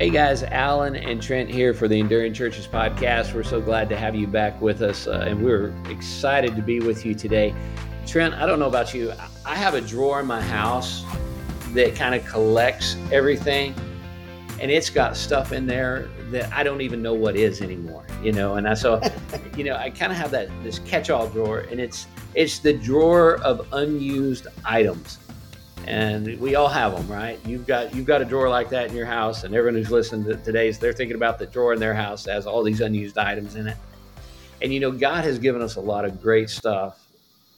Hey guys, Alan and Trent here for the Enduring Churches podcast. We're so glad to have you back with us, uh, and we're excited to be with you today. Trent, I don't know about you, I have a drawer in my house that kind of collects everything, and it's got stuff in there that I don't even know what is anymore. You know, and I so, you know, I kind of have that this catch-all drawer, and it's it's the drawer of unused items and we all have them, right? You've got you've got a drawer like that in your house, and everyone who's listening to today's they're thinking about the drawer in their house that has all these unused items in it. And you know, God has given us a lot of great stuff,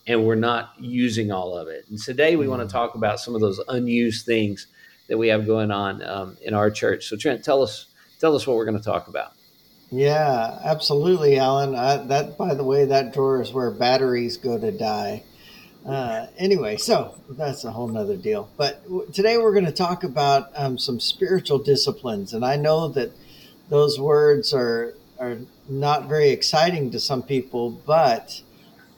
and we're not using all of it. And today we want to mm. talk about some of those unused things that we have going on um, in our church. So Trent, tell us tell us what we're going to talk about. Yeah, absolutely, Alan. Uh, that, by the way, that drawer is where batteries go to die. Uh, anyway, so that's a whole nother deal. But w- today we're going to talk about um, some spiritual disciplines, and I know that those words are are not very exciting to some people, but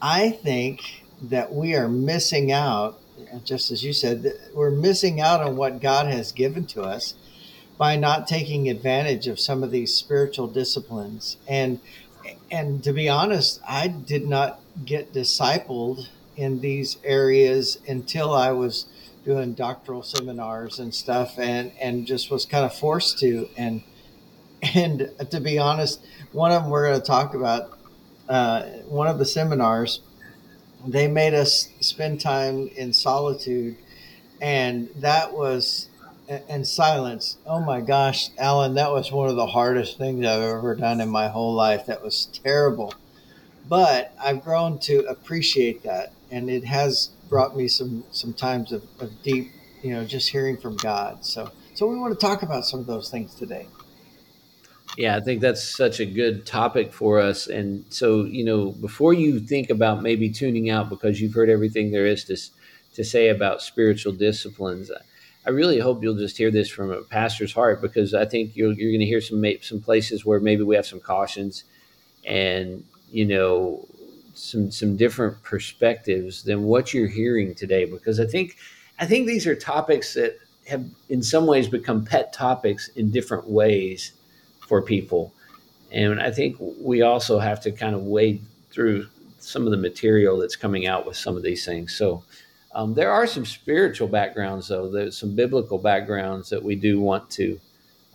I think that we are missing out. Just as you said, we're missing out on what God has given to us by not taking advantage of some of these spiritual disciplines. And and to be honest, I did not get discipled in these areas until I was doing doctoral seminars and stuff and and just was kind of forced to. And and to be honest one of them we're going to talk about uh, one of the seminars they made us spend time in solitude and that was and silence. Oh my gosh alan that was one of the hardest things i've ever done in my whole life. That was terrible. But i've grown to appreciate that and it has brought me some some times of, of deep, you know, just hearing from God. So so we want to talk about some of those things today. Yeah, I think that's such a good topic for us. And so, you know, before you think about maybe tuning out because you've heard everything there is to, to say about spiritual disciplines, I really hope you'll just hear this from a pastor's heart because I think you're, you're going to hear some some places where maybe we have some cautions and, you know, some some different perspectives than what you're hearing today because I think I think these are topics that have in some ways become pet topics in different ways for people. And I think we also have to kind of wade through some of the material that's coming out with some of these things. So um, there are some spiritual backgrounds, though. There's some biblical backgrounds that we do want to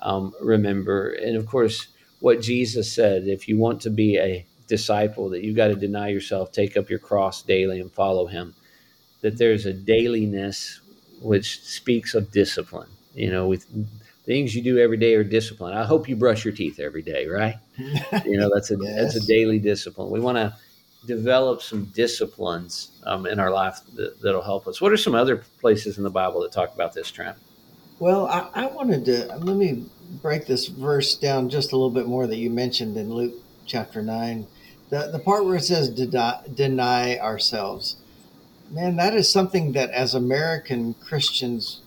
um, remember. And of course, what Jesus said if you want to be a disciple that you've got to deny yourself, take up your cross daily, and follow Him. That there's a dailiness which speaks of discipline. You know, with things you do every day are discipline. I hope you brush your teeth every day, right? you know, that's a yes. that's a daily discipline. We want to develop some disciplines um, in our life that, that'll help us. What are some other places in the Bible that talk about this, Trent? Well, I, I wanted to let me break this verse down just a little bit more that you mentioned in Luke chapter 9 the, the part where it says deny, deny ourselves man that is something that as american christians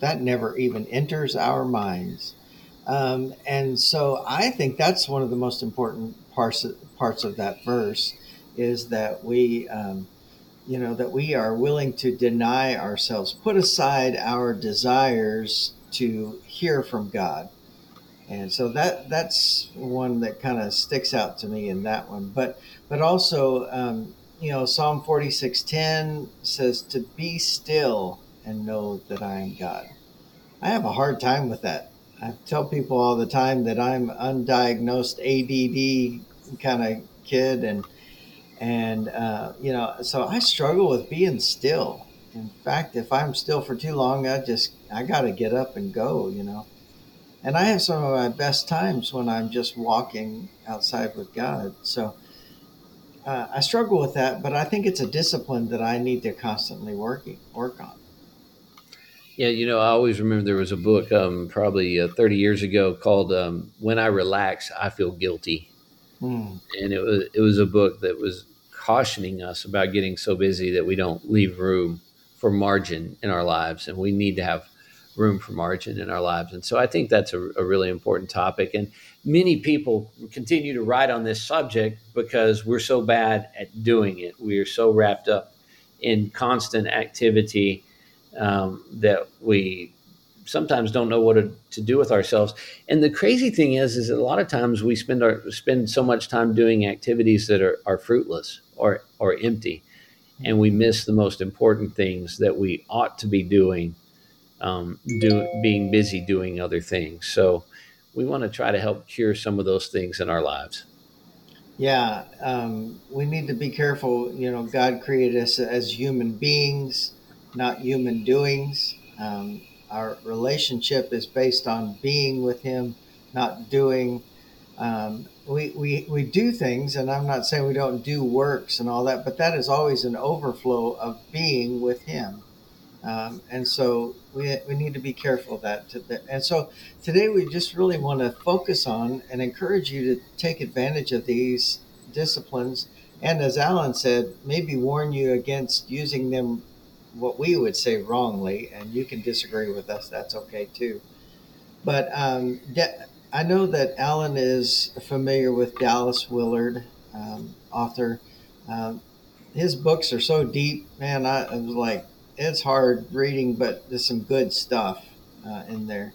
that never even enters our minds. Um, and so i think that's one of the most important parts of, parts of that verse is that we um, you know that we are willing to deny ourselves put aside our desires to hear from god and so that that's one that kind of sticks out to me in that one. But but also um, you know psalm 46.10 says to be still and know that i am god. I have a hard time with that. I tell people all the time that i'm undiagnosed add kind of kid and and uh, you know so i struggle with being still. In fact if i'm still for too long i just i gotta get up and go you know and I have some of my best times when I'm just walking outside with God. So uh, I struggle with that, but I think it's a discipline that I need to constantly working work on. Yeah, you know, I always remember there was a book um, probably uh, 30 years ago called um, "When I Relax, I Feel Guilty," mm. and it was it was a book that was cautioning us about getting so busy that we don't leave room for margin in our lives, and we need to have room for margin in our lives. And so I think that's a, a, really important topic. And many people continue to write on this subject because we're so bad at doing it. We are so wrapped up in constant activity um, that we sometimes don't know what to, to, do with ourselves. And the crazy thing is, is that a lot of times we spend our spend so much time doing activities that are, are fruitless or or empty, and we miss the most important things that we ought to be doing, um, do being busy doing other things. So we want to try to help cure some of those things in our lives. Yeah, um, we need to be careful. You know, God created us as human beings, not human doings. Um, our relationship is based on being with Him, not doing. Um, we, we, we do things, and I'm not saying we don't do works and all that, but that is always an overflow of being with Him. Um, and so we, we need to be careful of that. And so today we just really want to focus on and encourage you to take advantage of these disciplines. And as Alan said, maybe warn you against using them what we would say wrongly. And you can disagree with us, that's okay too. But um, I know that Alan is familiar with Dallas Willard, um, author. Um, his books are so deep, man. I, I was like, it's hard reading, but there's some good stuff uh, in there.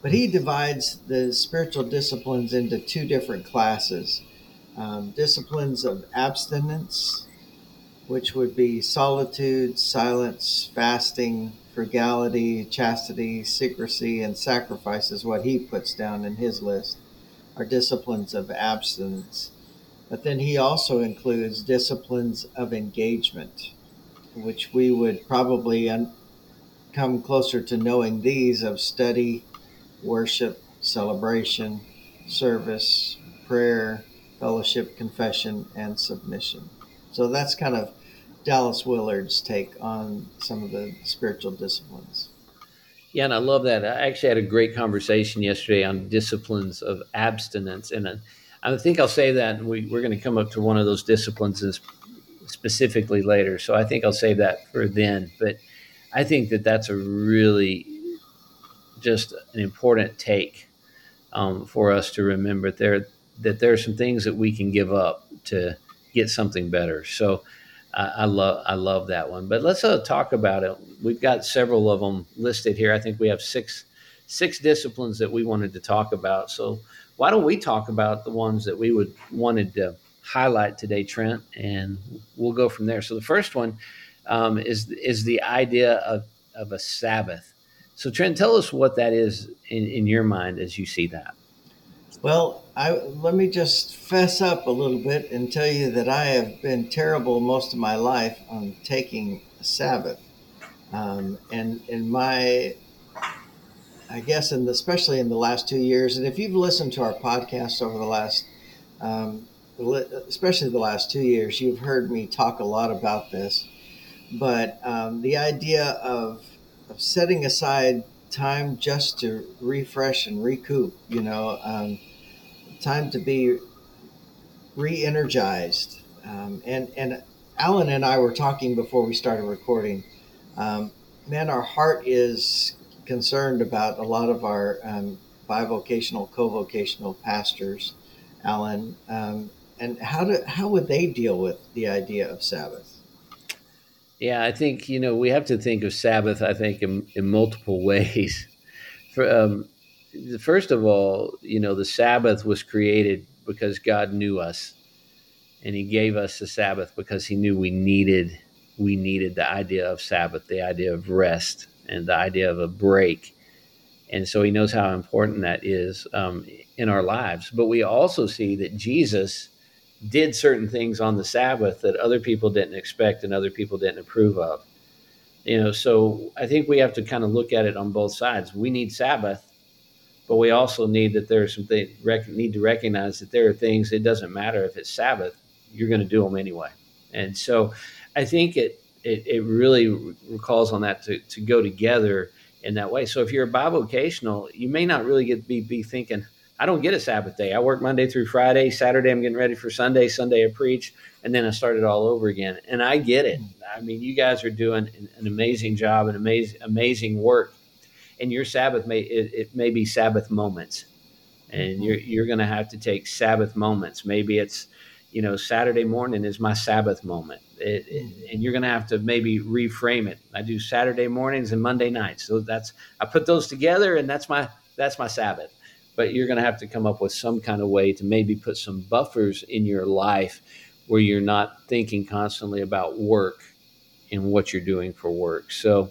But he divides the spiritual disciplines into two different classes um, disciplines of abstinence, which would be solitude, silence, fasting, frugality, chastity, secrecy, and sacrifice, is what he puts down in his list, are disciplines of abstinence. But then he also includes disciplines of engagement which we would probably un- come closer to knowing these of study, worship, celebration, service, prayer, fellowship, confession, and submission. So that's kind of Dallas Willard's take on some of the spiritual disciplines. Yeah, and I love that. I actually had a great conversation yesterday on disciplines of abstinence, and I think I'll say that we, are going to come up to one of those disciplines specifically later. So I think I'll save that for then. But I think that that's a really just an important take um, for us to remember there that there are some things that we can give up to get something better. So uh, I love I love that one. But let's uh, talk about it. We've got several of them listed here. I think we have six six disciplines that we wanted to talk about. So why don't we talk about the ones that we would wanted to highlight today, Trent, and we'll go from there. So the first one um, is is the idea of, of a Sabbath. So Trent, tell us what that is in, in your mind as you see that. Well, I, let me just fess up a little bit and tell you that I have been terrible most of my life on taking a Sabbath. Um, and in my, I guess, the, especially in the last two years, and if you've listened to our podcast over the last um, especially the last two years, you've heard me talk a lot about this. But um, the idea of, of setting aside time just to refresh and recoup, you know, um, time to be re energized. Um, and, and Alan and I were talking before we started recording. Um, man, our heart is concerned about a lot of our um, bivocational, co vocational pastors, Alan, um, and how do how would they deal with the idea of Sabbath? Yeah, I think you know we have to think of Sabbath. I think in, in multiple ways. For, um, first of all, you know the Sabbath was created because God knew us, and He gave us the Sabbath because He knew we needed we needed the idea of Sabbath, the idea of rest, and the idea of a break. And so He knows how important that is um, in our lives. But we also see that Jesus did certain things on the Sabbath that other people didn't expect and other people didn't approve of. You know, so I think we have to kind of look at it on both sides. We need Sabbath, but we also need that there are some things rec- need to recognize that there are things. It doesn't matter if it's Sabbath; you're going to do them anyway. And so, I think it it, it really recalls on that to, to go together in that way. So if you're a bivocational, you may not really get be be thinking, I don't get a Sabbath day. I work Monday through Friday. Saturday, I'm getting ready for Sunday. Sunday, I preach, and then I start it all over again. And I get it. I mean, you guys are doing an amazing job and amazing, amazing work. And your Sabbath may it, it may be Sabbath moments, and mm-hmm. you're you're going to have to take Sabbath moments. Maybe it's you know, Saturday morning is my Sabbath moment. It, it, mm-hmm. and you're going to have to maybe reframe it. I do Saturday mornings and Monday nights. So that's, I put those together and that's my, that's my Sabbath. But you're going to have to come up with some kind of way to maybe put some buffers in your life where you're not thinking constantly about work and what you're doing for work. So,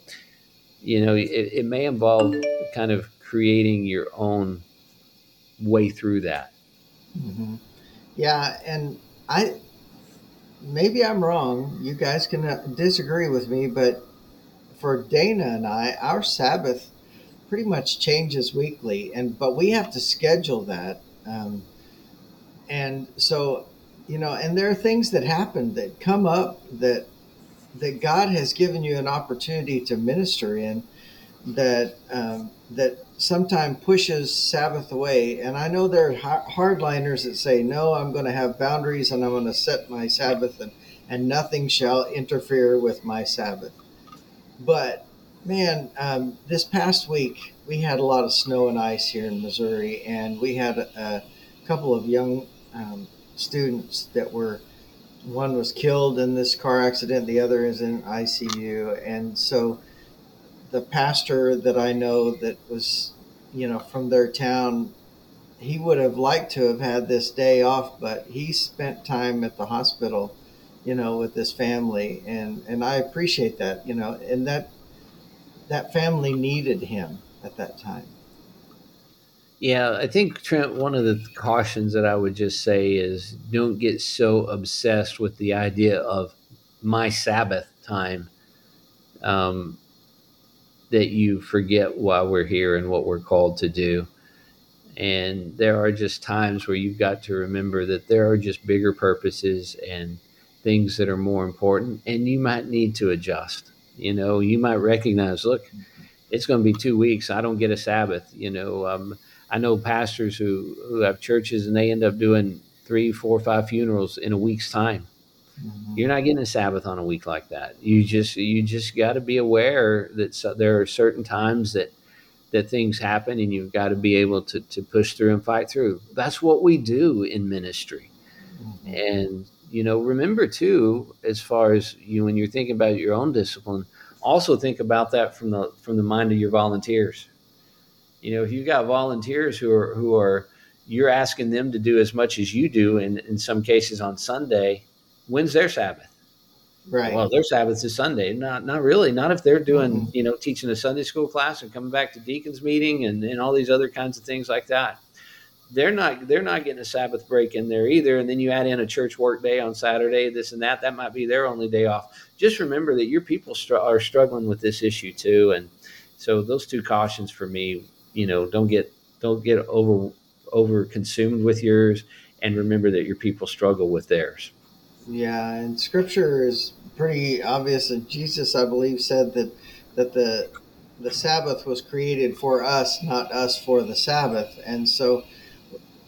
you know, it, it may involve kind of creating your own way through that. Mm-hmm. Yeah, and I maybe I'm wrong. You guys can uh, disagree with me, but for Dana and I, our Sabbath pretty much changes weekly, and but we have to schedule that. Um, and so, you know, and there are things that happen that come up that that God has given you an opportunity to minister in that um, that sometimes pushes Sabbath away. And I know there are hardliners that say, no, I'm going to have boundaries and I'm going to set my Sabbath and, and nothing shall interfere with my Sabbath. But man, um, this past week we had a lot of snow and ice here in Missouri, and we had a, a couple of young um, students that were. One was killed in this car accident. The other is in ICU, and so the pastor that I know that was, you know, from their town, he would have liked to have had this day off, but he spent time at the hospital, you know, with his family, and and I appreciate that, you know, and that that family needed him at that time. Yeah, I think Trent. One of the cautions that I would just say is don't get so obsessed with the idea of my Sabbath time. Um, that you forget why we're here and what we're called to do. And there are just times where you've got to remember that there are just bigger purposes and things that are more important, and you might need to adjust. You know, you might recognize, look, it's going to be two weeks. I don't get a Sabbath. You know, um, I know pastors who, who have churches and they end up doing three, four, five funerals in a week's time Mm-hmm. You're not getting a Sabbath on a week like that. You just you just got to be aware that so, there are certain times that that things happen, and you've got to be able to to push through and fight through. That's what we do in ministry, mm-hmm. and you know remember too as far as you when you're thinking about your own discipline also think about that from the from the mind of your volunteers you know if you've got volunteers who are who are you're asking them to do as much as you do and in some cases on sunday when's their Sabbath? Right. Well, their Sabbath is Sunday. Not not really. Not if they're doing, mm-hmm. you know, teaching a Sunday school class and coming back to deacons meeting and, and all these other kinds of things like that. They're not they're not getting a Sabbath break in there either. And then you add in a church work day on Saturday, this and that. That might be their only day off. Just remember that your people str- are struggling with this issue too. And so those two cautions for me, you know, don't get don't get over over consumed with yours, and remember that your people struggle with theirs. Yeah, and Scripture is pretty obvious. And Jesus, I believe, said that that the the Sabbath was created for us, not us for the Sabbath. And so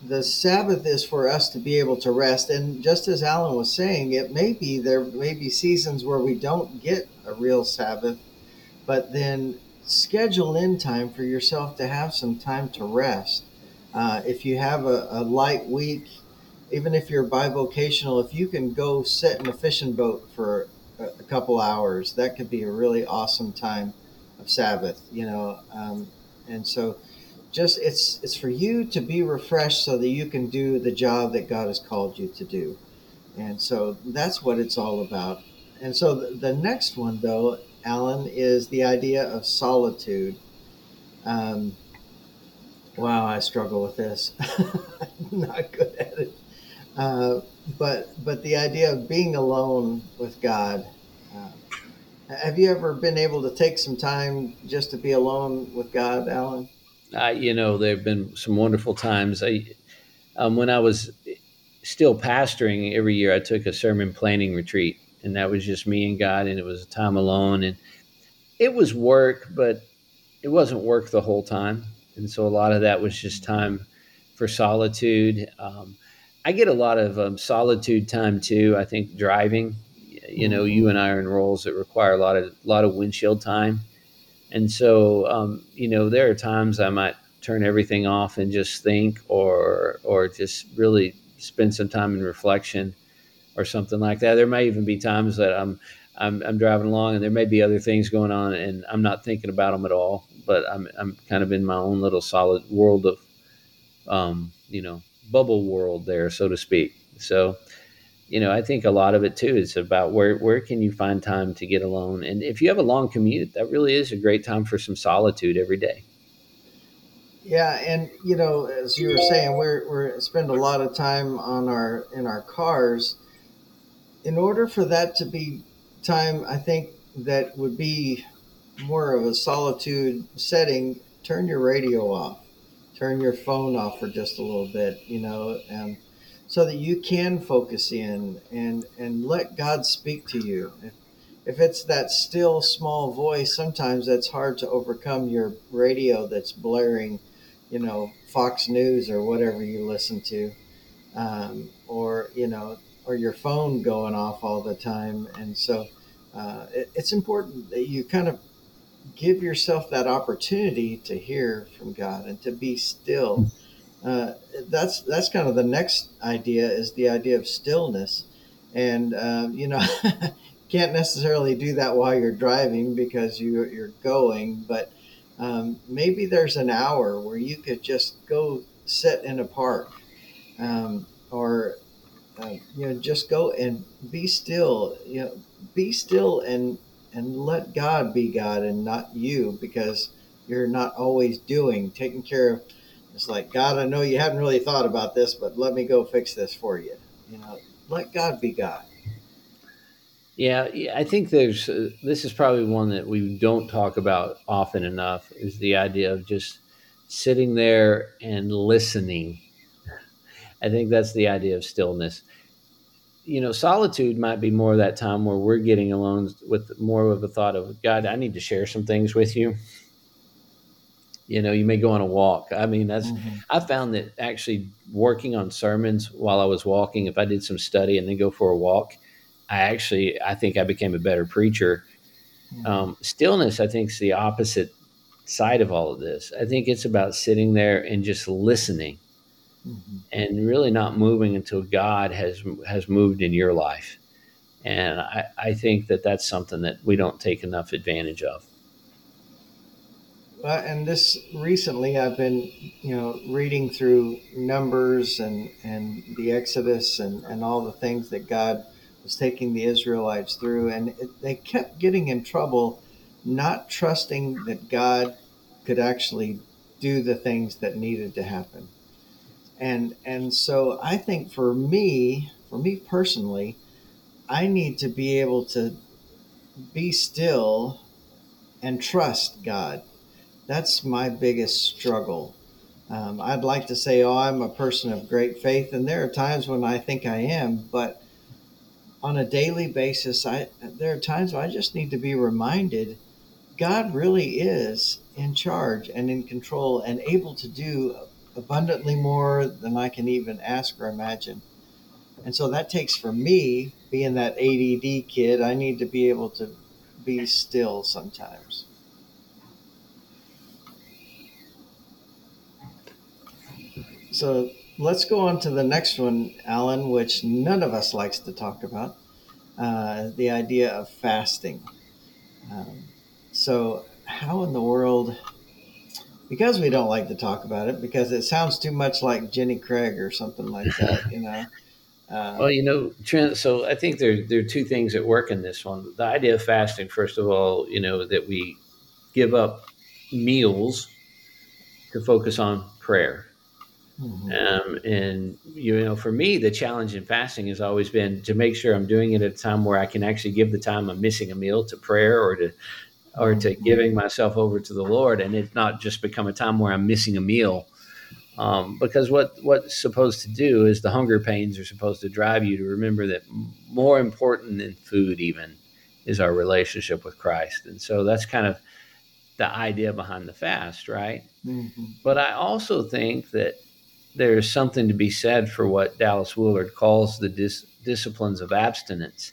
the Sabbath is for us to be able to rest. And just as Alan was saying, it may be there may be seasons where we don't get a real Sabbath, but then schedule in time for yourself to have some time to rest. Uh, if you have a, a light week, even if you're bivocational, if you can go sit in a fishing boat for a, couple hours, that could be a really awesome time of Sabbath, you know. Um, and so, just it's it's for you to be refreshed so that you can do the job that God has called you to do. And so that's what it's all about. And so the, the next one, though, Alan, is the idea of solitude. Um, wow, I struggle with this. I'm not good at it. Uh, but but the idea of being alone with God. Uh, have you ever been able to take some time just to be alone with God, Alan? Uh, you know, there have been some wonderful times. I, um, when I was still pastoring, every year I took a sermon planning retreat, and that was just me and God, and it was a time alone, and it was work, but it wasn't work the whole time, and so a lot of that was just time for solitude. Um, I get a lot of um, solitude time too. I think driving, you know, you and I are in roles that require a lot of lot of windshield time, and so um, you know there are times I might turn everything off and just think, or or just really spend some time in reflection. or something like that. There may even be times that I'm I'm, I'm driving along and there may be other things going on and I'm not thinking about them at all. But I'm I'm kind of in my own little solid world of, um, you know, bubble world there, so to speak. So, you know, I think a lot of it too is about where where can you find time to get alone. And if you have a long commute, that really is a great time for some solitude every day. Yeah, and you know, as you were saying, we're we're spend a lot of time on our in our cars. In order for that to be time, I think that would be more of a solitude setting. Turn your radio off, turn your phone off for just a little bit, you know, and so that you can focus in and and let God speak to you. If, if it's that still small voice, sometimes that's hard to overcome your radio that's blaring you know, Fox News or whatever you listen to, um, or, you know, or your phone going off all the time. And so uh, it, it's important that you kind of give yourself that opportunity to hear from God and to be still. Uh, that's that's kind of the next idea is the idea of stillness, and uh, you know can't necessarily do that while you're driving because you you're going, but um, maybe there's an hour where you could just go sit in a park um, or uh, you know just go and be still you know be still and and let god be god and not you because you're not always doing taking care of it's like god i know you haven't really thought about this but let me go fix this for you you know let god be god yeah, I think there's uh, this is probably one that we don't talk about often enough is the idea of just sitting there and listening. I think that's the idea of stillness. You know, solitude might be more of that time where we're getting alone with more of a thought of God, I need to share some things with you. You know, you may go on a walk. I mean, that's mm-hmm. I found that actually working on sermons while I was walking, if I did some study and then go for a walk, I actually I think I became a better preacher. Mm-hmm. Um, stillness, I think, is the opposite side of all of this. I think it's about sitting there and just listening, mm-hmm. and really not moving until God has has moved in your life. And I, I think that that's something that we don't take enough advantage of. Uh, and this recently, I've been, you know, reading through Numbers and and the Exodus and and all the things that God was taking the Israelites through, and it, they kept getting in trouble, not trusting that God could actually do the things that needed to happen. And and so I think for me, for me personally, I need to be able to be still and trust God. That's my biggest struggle. Um, I'd like to say, oh, I'm a person of great faith, and there are times when I think I am, but on a daily basis, I there are times I just need to be reminded God really is in charge and in control and able to do abundantly more than I can even ask or imagine. And so that takes for me, being that ADD kid, I need to be able to be still sometimes. So let's go on to the next one, Alan, which none of us likes to talk about uh, the idea of fasting. Um, so, how in the world, because we don't like to talk about it, because it sounds too much like Jenny Craig or something like that, you know. Uh, well, you know, Trent. So I think there there are two things that work in this one. The idea of fasting, first of all, you know, that we give up meals to focus on prayer. Mm-hmm. Um, and you know, for me, the challenge in fasting has always been to make sure I'm doing it at a time where I can actually give the time I'm missing a meal to prayer or to or to mm-hmm. giving myself over to the Lord, and it's not just become a time where I'm missing a meal. Um, because what what's supposed to do is the hunger pains are supposed to drive you to remember that more important than food even is our relationship with Christ, and so that's kind of the idea behind the fast, right? Mm-hmm. But I also think that there's something to be said for what Dallas Willard calls the dis- disciplines of abstinence.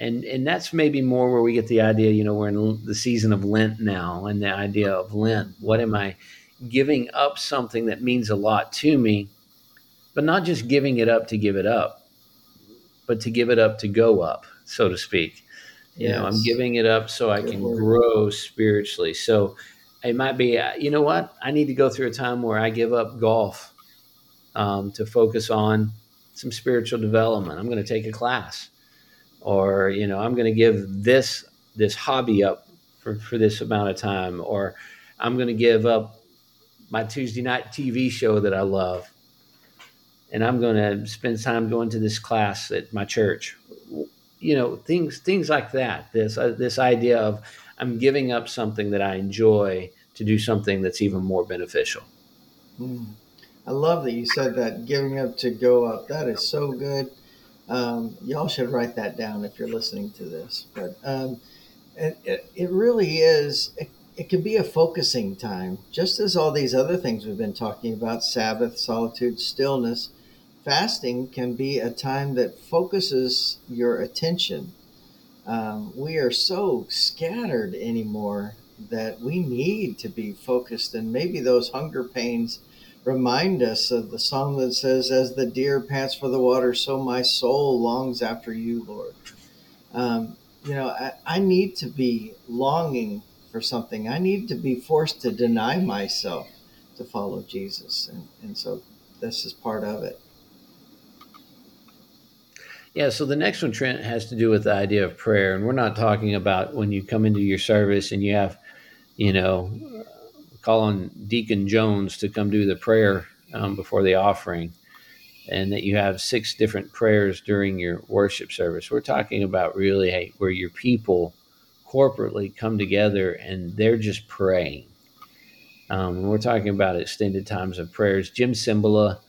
And, and that's maybe more where we get the idea, you know, we're in the season of Lent now, and the idea of Lent. What am I giving up something that means a lot to me, but not just giving it up to give it up? but to give it up to go up, so to speak. You yes. know, I'm giving it up so I can grow spiritually. So it might be, uh, you know what? I need to go through a time where I give up golf um, to focus on some spiritual development. I'm going to take a class, or you know, I'm going to give this this hobby up for, for this amount of time, or I'm going to give up my Tuesday night TV show that I love, and I'm going to spend time going to this class at my church. You know, things things like that. This uh, this idea of I'm giving up something that I enjoy to do something that's even more beneficial. Mm. I love that you said that giving up to go up. That is so good. Um, y'all should write that down if you're listening to this. But um, it, it, it, really is, it, it can be a focusing time, just as all these other things we've been talking about Sabbath, solitude, stillness. Fasting can be a time that focuses your attention. Um, we are so scattered anymore that we need to be focused, and maybe those hunger pains remind us of the song that says, As the deer pants for the water, so my soul longs after you, Lord. Um, you know, I, I, need to be longing for something. I need to be forced to deny myself to follow Jesus. And, and so this is part of it. Yeah, so the next one, Trent, has to do with the idea of prayer. And we're not talking about when you come into your service and you have, you know, calling Deacon Jones to come do the prayer um, before the offering, and that you have six different prayers during your worship service. We're talking about really hey, where your people corporately come together and they're just praying. Um, we're talking about extended times of prayers. Jim Cymbala,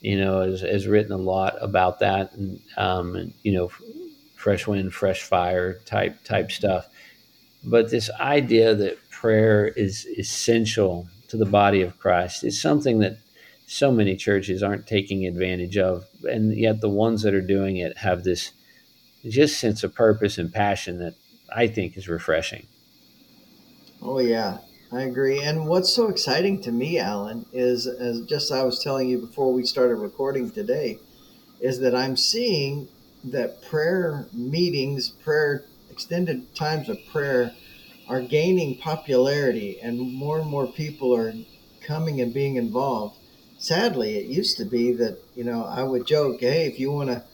you know, has, has written a lot about that, and, um, and you know, fresh wind, fresh fire type type stuff. But this idea that prayer is essential to the body of Christ. It's something that so many churches aren't taking advantage of, and yet the ones that are doing it have this just sense of purpose and passion that I think is refreshing. Oh yeah, I agree. And what's so exciting to me, Alan, is as just I was telling you before we started recording today, is that I'm seeing that prayer meetings, prayer extended times of prayer are gaining popularity and more and more people are coming and being involved. Sadly, it used to be that, you know, I would joke, hey, if you want to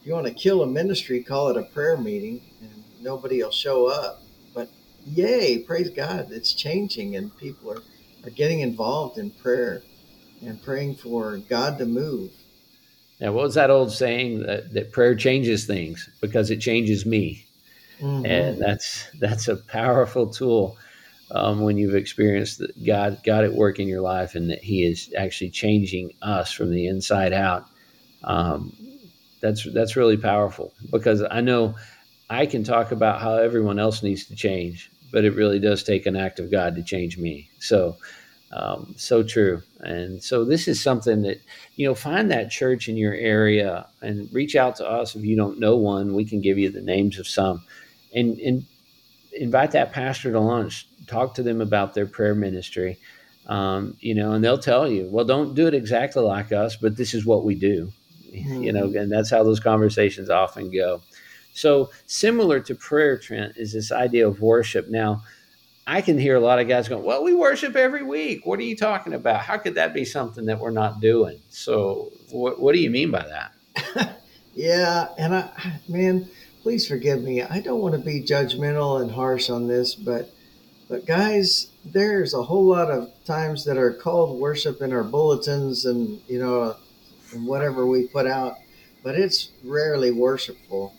if you want to kill a ministry, call it a prayer meeting and nobody will show up. But yay, praise God, it's changing and people are, are getting involved in prayer and praying for God to move. Now, what was that old saying that, that prayer changes things because it changes me? Mm-hmm. And that's that's a powerful tool um, when you've experienced that God God at work in your life and that He is actually changing us from the inside out. Um, that's that's really powerful because I know I can talk about how everyone else needs to change, but it really does take an act of God to change me. So. Um, so true. And so this is something that, you know, find that church in your area and reach out to us if you don't know one. We can give you the names of some and, and invite that pastor to lunch. Talk to them about their prayer ministry. Um, you know, and they'll tell you, well, don't do it exactly like us, but this is what we do. Mm-hmm. You know, and that's how those conversations often go. So, similar to prayer, Trent, is this idea of worship. Now, I can hear a lot of guys going, Well, we worship every week. What are you talking about? How could that be something that we're not doing? So, what, what do you mean by that? yeah. And I, man, please forgive me. I don't want to be judgmental and harsh on this, but but guys, there's a whole lot of times that are called worship in our bulletins and you know and whatever we put out, but it's rarely worshipful.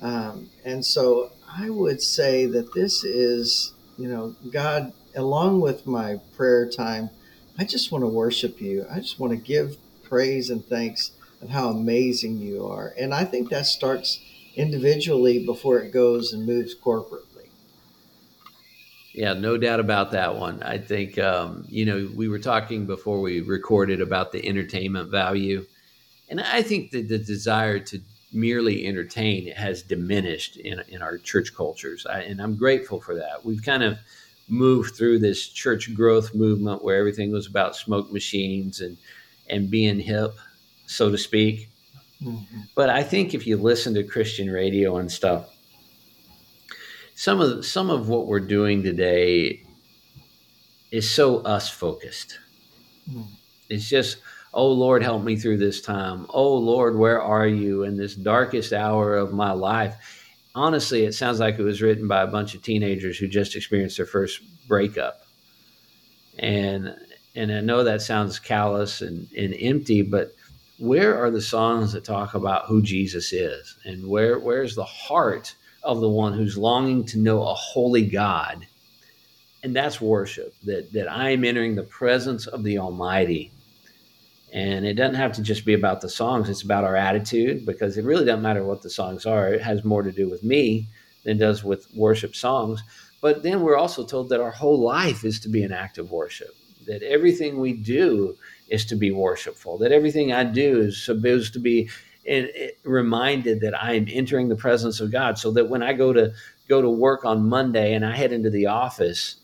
Um, and so I would say that this is, you know, God, along with my prayer time, I just want to worship you. I just want to give praise and thanks of how amazing you are. And I think that starts individually before it goes and moves corporately. Yeah, no doubt about that one. I think, um, you know, we were talking before we recorded about the entertainment value. And I think that the desire to merely entertain has diminished in, in our church cultures. I, and I'm grateful for that. We've kind of moved through this church growth movement where everything was about smoke machines and, and being hip, so to speak. Mm-hmm. But I think if you listen to Christian radio and stuff, some of some of what we're doing today is so us focused. Mm. It's just, oh Lord, help me through this time. Oh Lord, where are you in this darkest hour of my life? Honestly, it sounds like it was written by a bunch of teenagers who just experienced their first breakup. And and I know that sounds callous and, and empty, but where are the songs that talk about who Jesus is? And where where's the heart of the one who's longing to know a holy God? And that's worship, that that I'm entering the presence of the Almighty. And it doesn't have to just be about the songs, it's about our attitude, because it really doesn't matter what the songs are. It has more to do with me than does with worship songs. But then we're also told that our whole life is to be an act of worship, that everything we do is to be worshipful, that everything I do is supposed to be in, in, reminded that I am entering the presence of God, so that when I go to go to work on Monday and I head into the office,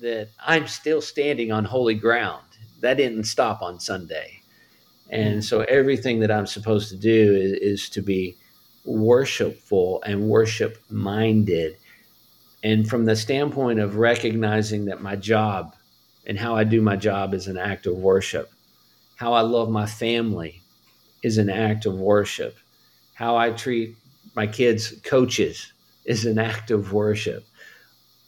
that I'm still standing on holy ground. That didn't stop on Sunday. And mm. so everything that I'm supposed to do is, is to be worshipful and worship minded. And from the standpoint of recognizing that my job and how I do my job is an act of worship. How I love my family is an act of worship. How I treat my kids' coaches is an act of worship.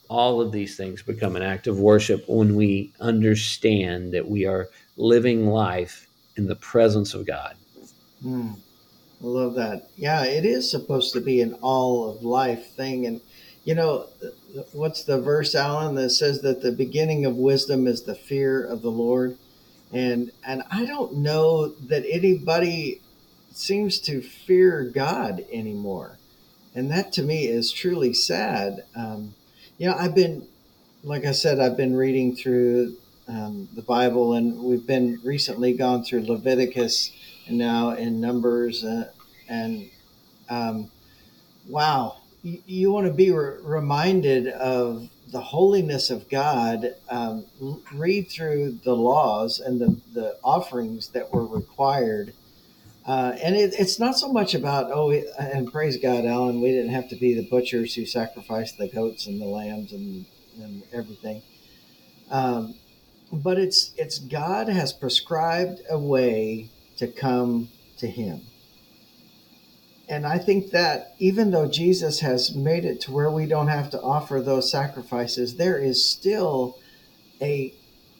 All of these things become an act of worship when we understand that we are living life in the presence of God. Mm, I love that. Yeah, it is supposed to be an all of life thing. And you know, what's the verse, Alan, that says that the beginning of wisdom is the fear of the Lord? And and I don't know that anybody seems to fear God anymore, and that to me is truly sad. Um, you know, I've been, like I said, I've been reading through um, the Bible, and we've been recently gone through Leviticus, and now in Numbers, uh, and um, wow, you, want to be re- reminded of the holiness of God, um, read through the laws and the, the offerings that were required. Uh, and it, it's not so much about, oh, and praise God, Alan, we didn't have to be the butchers who sacrificed the goats and the lambs and, and everything. Um, but it's, it's God has prescribed a way to come to Him and I think that even though Jesus has made it to where we don't have to offer those sacrifices, there is still a,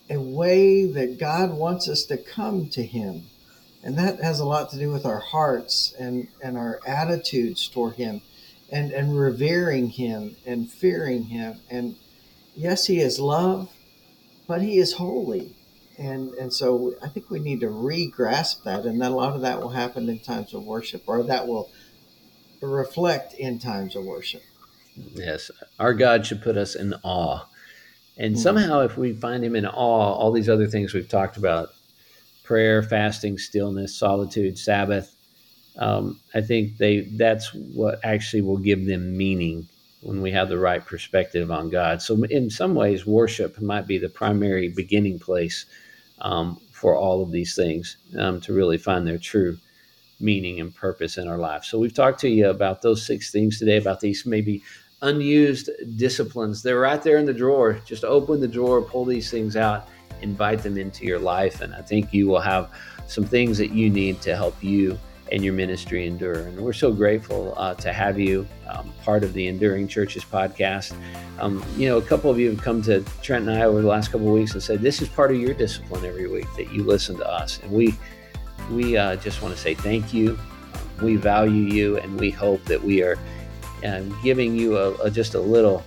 a way that God wants us to come to Him. And that has a lot to do with our hearts and, and our attitudes toward Him and, and revering Him and fearing Him. And yes, He is love, but He is holy. And, and so I think we need to re-grasp that, and that a lot of that will happen in times of worship, or that will reflect in times of worship. Yes, our God should put us in awe. And mm-hmm. somehow, if we find Him in awe, all these other things we've talked about prayer, fasting, stillness, solitude, Sabbath um, I think they that's what actually will give them meaning when we have the right perspective on God. So, in some ways, worship might be the primary beginning place um, for all of these things um, to really find their true meaning and purpose in our life. So we've talked to you about those six things today, about these maybe unused disciplines. They're right there in the drawer. Just open the drawer, pull these things out, invite them into your life. And I think you will have some things that you need to help you and your ministry endure. And we're so grateful uh, to have you um, part of the Enduring Churches podcast. Um, you know, a couple of you have come to Trent and I over the last couple of weeks and said, This is part of your discipline every week that you listen to us. And we we uh, just want to say thank you. We value you, and we hope that we are uh, giving you a, a, just a little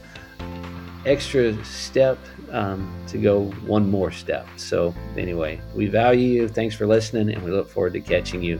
extra step um, to go one more step. So, anyway, we value you. Thanks for listening, and we look forward to catching you